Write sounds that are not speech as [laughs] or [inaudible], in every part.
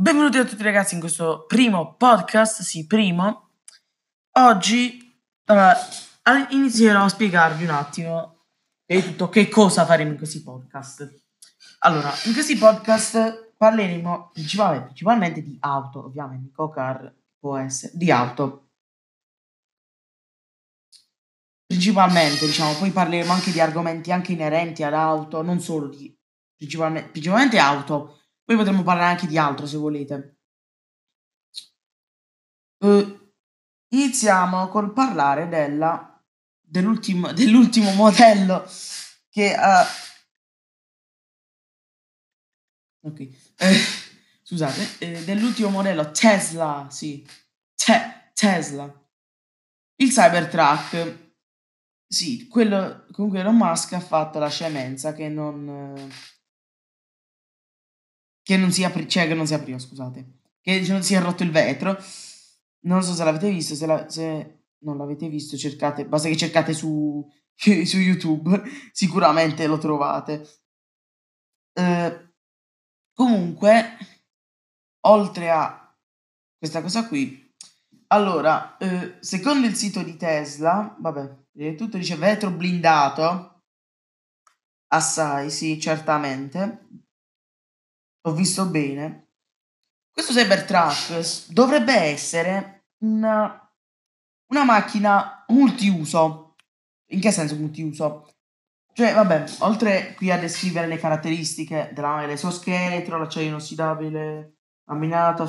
Benvenuti a tutti ragazzi in questo primo podcast, sì, primo. Oggi uh, inizierò a spiegarvi un attimo tutto che cosa faremo in questi podcast. Allora, in questi podcast parleremo principalmente, principalmente di auto, ovviamente, co-car può essere, di auto. Principalmente, diciamo, poi parleremo anche di argomenti anche inerenti ad auto, non solo di, principalmente, principalmente auto, poi potremmo parlare anche di altro se volete. Uh, iniziamo col parlare della, dell'ultimo, [laughs] dell'ultimo modello che. Uh, ok. Eh, scusate, eh, dell'ultimo modello Tesla, sì. Te- Tesla. Il Cybertruck. Sì, quello comunque Elon Musk ha fatto la scemenza che non che non si apri, cioè che non si apriva, scusate, che non si è rotto il vetro. Non so se l'avete visto, se, la, se non l'avete visto cercate, basta che cercate su, [laughs] su YouTube, sicuramente lo trovate. Eh, comunque, oltre a questa cosa qui, allora, eh, secondo il sito di Tesla, vabbè, tutto dice vetro blindato, assai, sì, certamente, ho visto bene, questo Cybertruck dovrebbe essere una, una macchina multiuso. In che senso multiuso? Cioè, vabbè, oltre qui a descrivere le caratteristiche della l'esoscheletro, l'acciaio inossidabile, laminato,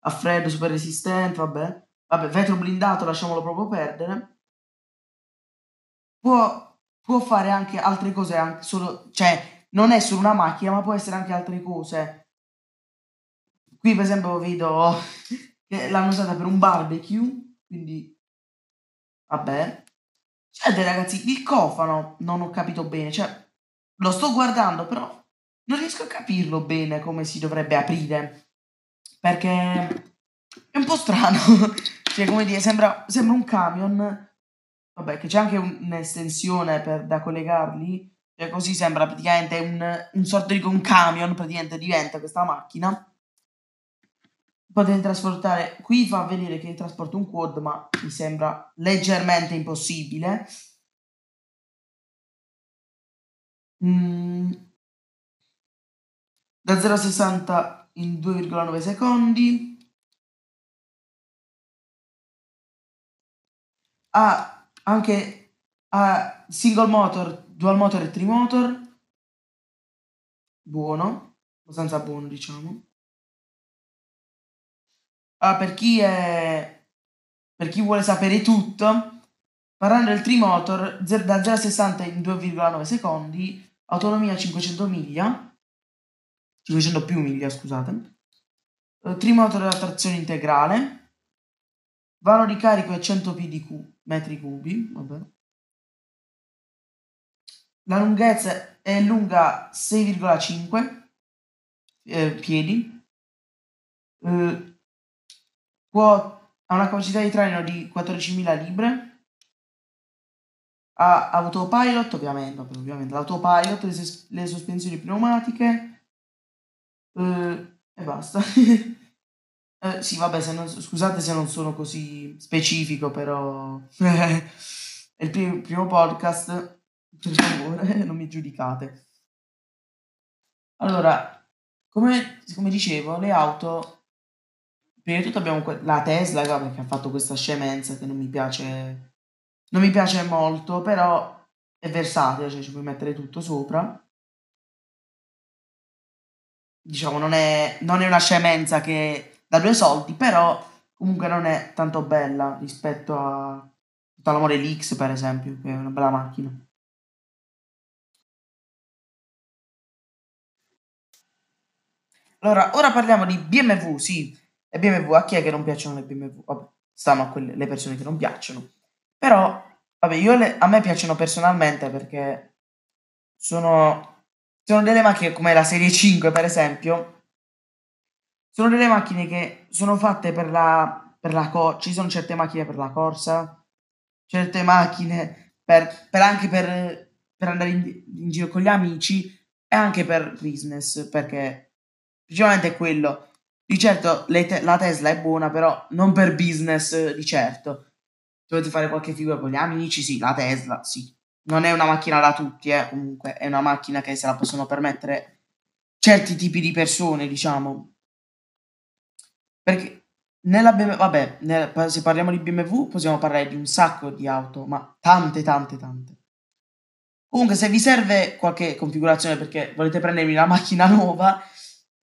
a freddo, super resistente, vabbè. Vabbè, vetro blindato, lasciamolo proprio perdere. Può, può fare anche altre cose, anche solo, cioè, non è solo una macchina, ma può essere anche altre cose. Qui, per esempio, vedo [laughs] che l'hanno usata per un barbecue, quindi vabbè. Cioè, ragazzi, il cofano non ho capito bene, cioè lo sto guardando, però non riesco a capirlo bene come si dovrebbe aprire. Perché è un po' strano. [laughs] cioè, come dire, sembra, sembra un camion. Vabbè, che c'è anche un'estensione per, da collegarli cioè, così sembra praticamente un, un sorta di un camion, praticamente diventa questa macchina. Potete trasportare, qui fa vedere che trasporta un quad, ma mi sembra leggermente impossibile. Mm. Da 0 a 60 in 2,9 secondi. Ha anche ha single motor dual motor e trimotor. Buono, abbastanza buono diciamo. Ah, per chi è... Per chi vuole sapere tutto, parlando del trimotor, da 0 a 60 in 2,9 secondi, autonomia 500 miglia, 500 più miglia scusate, uh, trimotor a trazione integrale, vano di carico è 100 pdq, metri cubi, vabbè. La lunghezza è lunga 6,5 eh, piedi. Eh, può, ha una capacità di traino di 14.000 libre. Ha autopilot, ovviamente, ovviamente l'autopilot, le, sos- le sospensioni pneumatiche eh, e basta. [laughs] eh, sì, vabbè, se non, scusate se non sono così specifico, però [laughs] è il primo, primo podcast per favore, [laughs] non mi giudicate. Allora, come, come dicevo, le auto, prima di tutto abbiamo que- la Tesla che ha fatto questa scemenza che non mi piace, non mi piace molto, però è versatile, cioè ci puoi mettere tutto sopra. Diciamo, non è, non è una scemenza che dà due soldi, però comunque non è tanto bella rispetto a tutta la Model X, per esempio, che è una bella macchina. Allora, ora parliamo di BMW, sì, le BMW, a chi è che non piacciono le BMW? Vabbè, stanno a quelle le persone che non piacciono. Però, vabbè, le, a me piacciono personalmente perché sono, sono delle macchine come la serie 5, per esempio. Sono delle macchine che sono fatte per la, per la corsa, ci sono certe macchine per la corsa, certe macchine per, per anche per, per andare in, in giro con gli amici e anche per business, perché Principalmente è quello. Di certo te- la Tesla è buona, però non per business di certo. Se volete fare qualche figura con gli amici, sì, la Tesla, sì. Non è una macchina da tutti, eh, comunque, è una macchina che se la possono permettere certi tipi di persone, diciamo. Perché nella BMW, vabbè, nel, se parliamo di BMW possiamo parlare di un sacco di auto, ma tante, tante, tante. Comunque, se vi serve qualche configurazione perché volete prendermi la macchina nuova,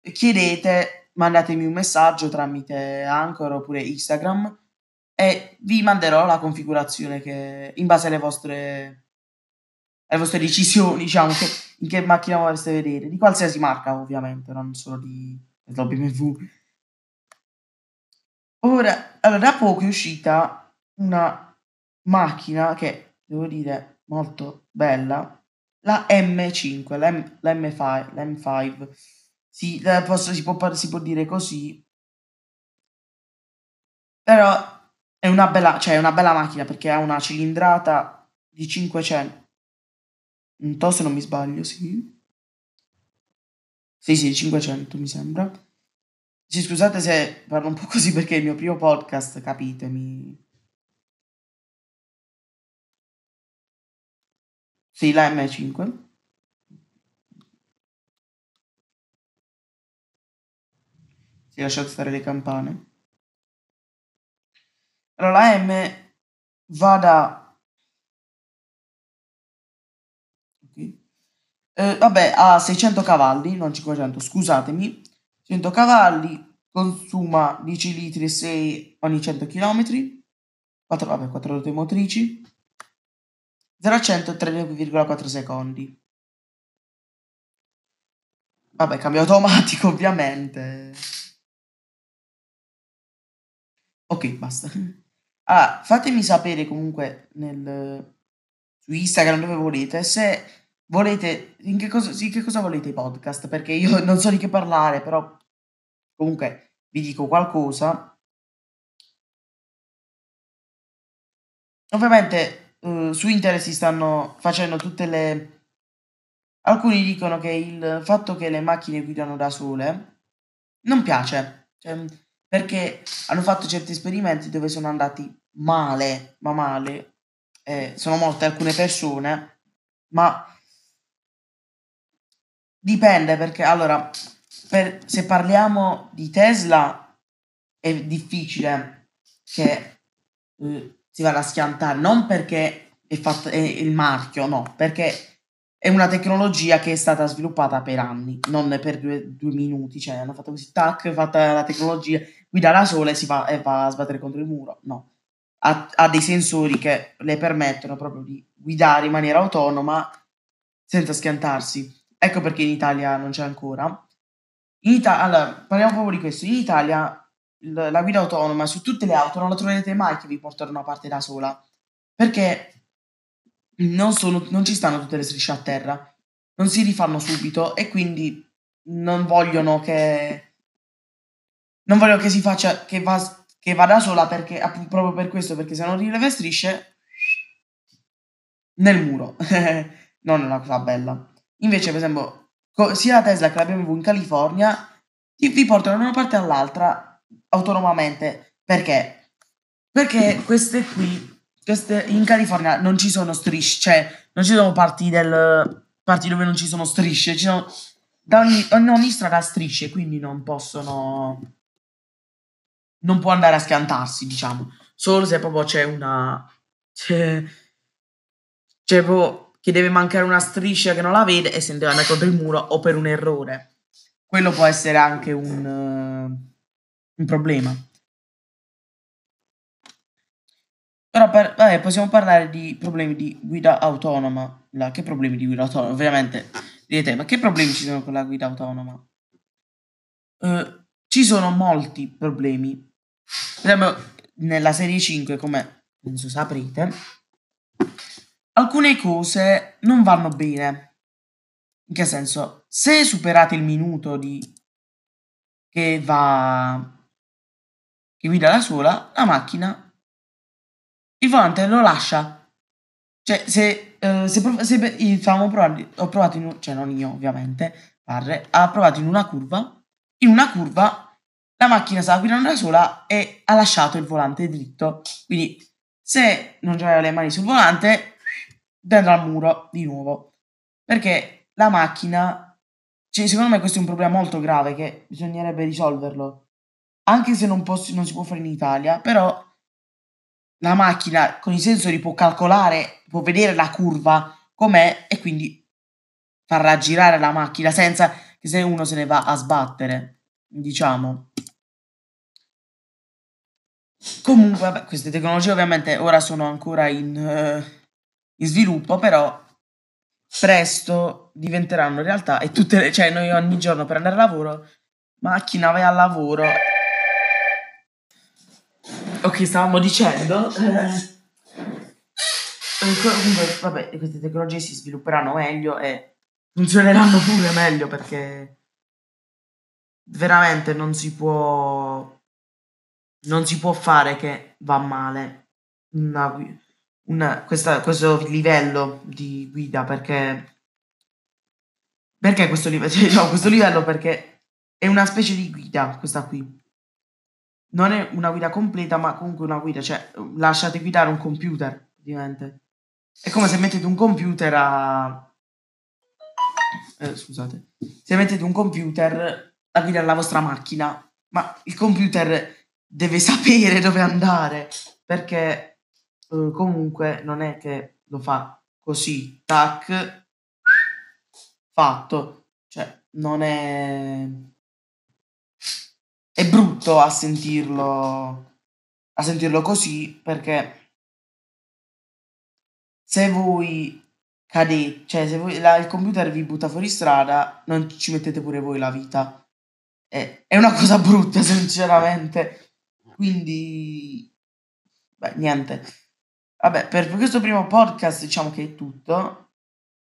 chiedete, mandatemi un messaggio tramite Anchor oppure Instagram e vi manderò la configurazione che in base alle vostre, alle vostre decisioni, diciamo, che, in che macchina vorreste vedere, di qualsiasi marca ovviamente, non solo di BMW. Ora, allora, da poco è uscita una macchina che, devo dire, molto bella, la M5, la, M, la M5, la M5. Sì, posso, si, può, si può dire così. Però è una bella, cioè è una bella macchina perché ha una cilindrata di 500. Non so se non mi sbaglio, sì. Sì, sì, 500 mi sembra. Sì, scusate se parlo un po' così perché è il mio primo podcast, capitemi. Sì, la M5. Sì, lasciate stare le campane. Allora, la M va da... Okay. Eh, vabbè, ha 600 cavalli, non 500, scusatemi. 100 cavalli, consuma 10 litri e 6 ogni 100 km. 4, vabbè, 4 ruote motrici. 0 a 100 3,4 secondi. Vabbè, cambio automatico [laughs] ovviamente. Ok, basta. Ah, fatemi sapere comunque nel, su Instagram dove volete se volete in che cosa, in che cosa volete i podcast? Perché io [laughs] non so di che parlare però comunque vi dico qualcosa. Ovviamente uh, su internet si stanno facendo tutte le alcuni dicono che il fatto che le macchine guidano da sole non piace. Cioè, perché hanno fatto certi esperimenti dove sono andati male, ma male, eh, sono morte alcune persone, ma dipende perché allora, per, se parliamo di Tesla è difficile che eh, si vada a schiantare, non perché è, fatto, è il marchio, no, perché è una tecnologia che è stata sviluppata per anni, non per due, due minuti, cioè hanno fatto così, tac, fatta la tecnologia, guida da sola e si va, e va a sbattere contro il muro, no ha, ha dei sensori che le permettono proprio di guidare in maniera autonoma senza schiantarsi. Ecco perché in Italia non c'è ancora. In Italia, allora, parliamo proprio di questo. In Italia la guida autonoma su tutte le auto non la troverete mai che vi porta una parte da sola. Perché non, sono, non ci stanno tutte le strisce a terra. Non si rifanno subito e quindi non vogliono che... Non voglio che si faccia... che va che va sola perché, proprio per questo, perché se non rileva strisce nel muro. [laughs] non è una cosa bella. Invece, per esempio, sia la Tesla che la BMW in California vi portano da una parte all'altra autonomamente. Perché? Perché queste qui, queste, in California non ci sono strisce, cioè non ci sono parti del parti dove non ci sono strisce, ci sono da ogni, ogni strada strisce, quindi non possono non può andare a schiantarsi, diciamo. Solo se proprio c'è una... C'è, c'è proprio che deve mancare una striscia che non la vede e se deve andare contro il muro o per un errore. Quello può essere anche un, uh, un problema. Però per, vabbè, possiamo parlare di problemi di guida autonoma. La, che problemi di guida autonoma? Ovviamente direte, ma che problemi ci sono con la guida autonoma? Uh, ci sono molti problemi nella serie 5, come penso saprete, alcune cose non vanno bene. In che senso? Se superate il minuto di che va che guida da sola, la macchina il volante lo lascia. Cioè, se, uh, se, se stavamo provando, ho provato in cioè non io ovviamente, Parre, ha provato in una curva, in una curva la macchina stava guidando da sola e ha lasciato il volante dritto. Quindi, se non aveva le mani sul volante, dentro al muro di nuovo. Perché la macchina, cioè, secondo me questo è un problema molto grave che bisognerebbe risolverlo. Anche se non, posso, non si può fare in Italia, però la macchina con i sensori può calcolare, può vedere la curva com'è e quindi farà girare la macchina senza che se uno se ne va a sbattere, diciamo. Comunque, vabbè, queste tecnologie ovviamente ora sono ancora in, uh, in sviluppo, però presto diventeranno realtà e tutte le, cioè noi ogni giorno per andare a lavoro, macchina vai al lavoro. Ok, stavamo dicendo. Eh, comunque, vabbè, queste tecnologie si svilupperanno meglio e funzioneranno pure meglio perché veramente non si può non si può fare che va male una, una, questa, questo livello di guida perché perché questo livello [laughs] no, questo livello? Perché è una specie di guida questa qui. Non è una guida completa ma comunque una guida cioè lasciate guidare un computer ovviamente. È come se mettete un computer a eh, scusate. Se mettete un computer a guidare la vostra macchina ma il computer deve [laughs] sapere dove andare perché eh, comunque non è che lo fa così, tac, fatto, cioè non è... è brutto a sentirlo, a sentirlo così perché se voi cadete, cioè se voi, la, il computer vi butta fuori strada, non ci mettete pure voi la vita. È, è una cosa brutta, [laughs] sinceramente. Quindi, beh, niente. Vabbè, per questo primo podcast diciamo che è tutto.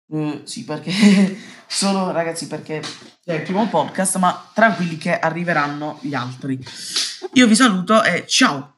Uh, sì, perché [laughs] solo ragazzi, perché è il primo podcast, ma tranquilli che arriveranno gli altri. Io vi saluto e ciao!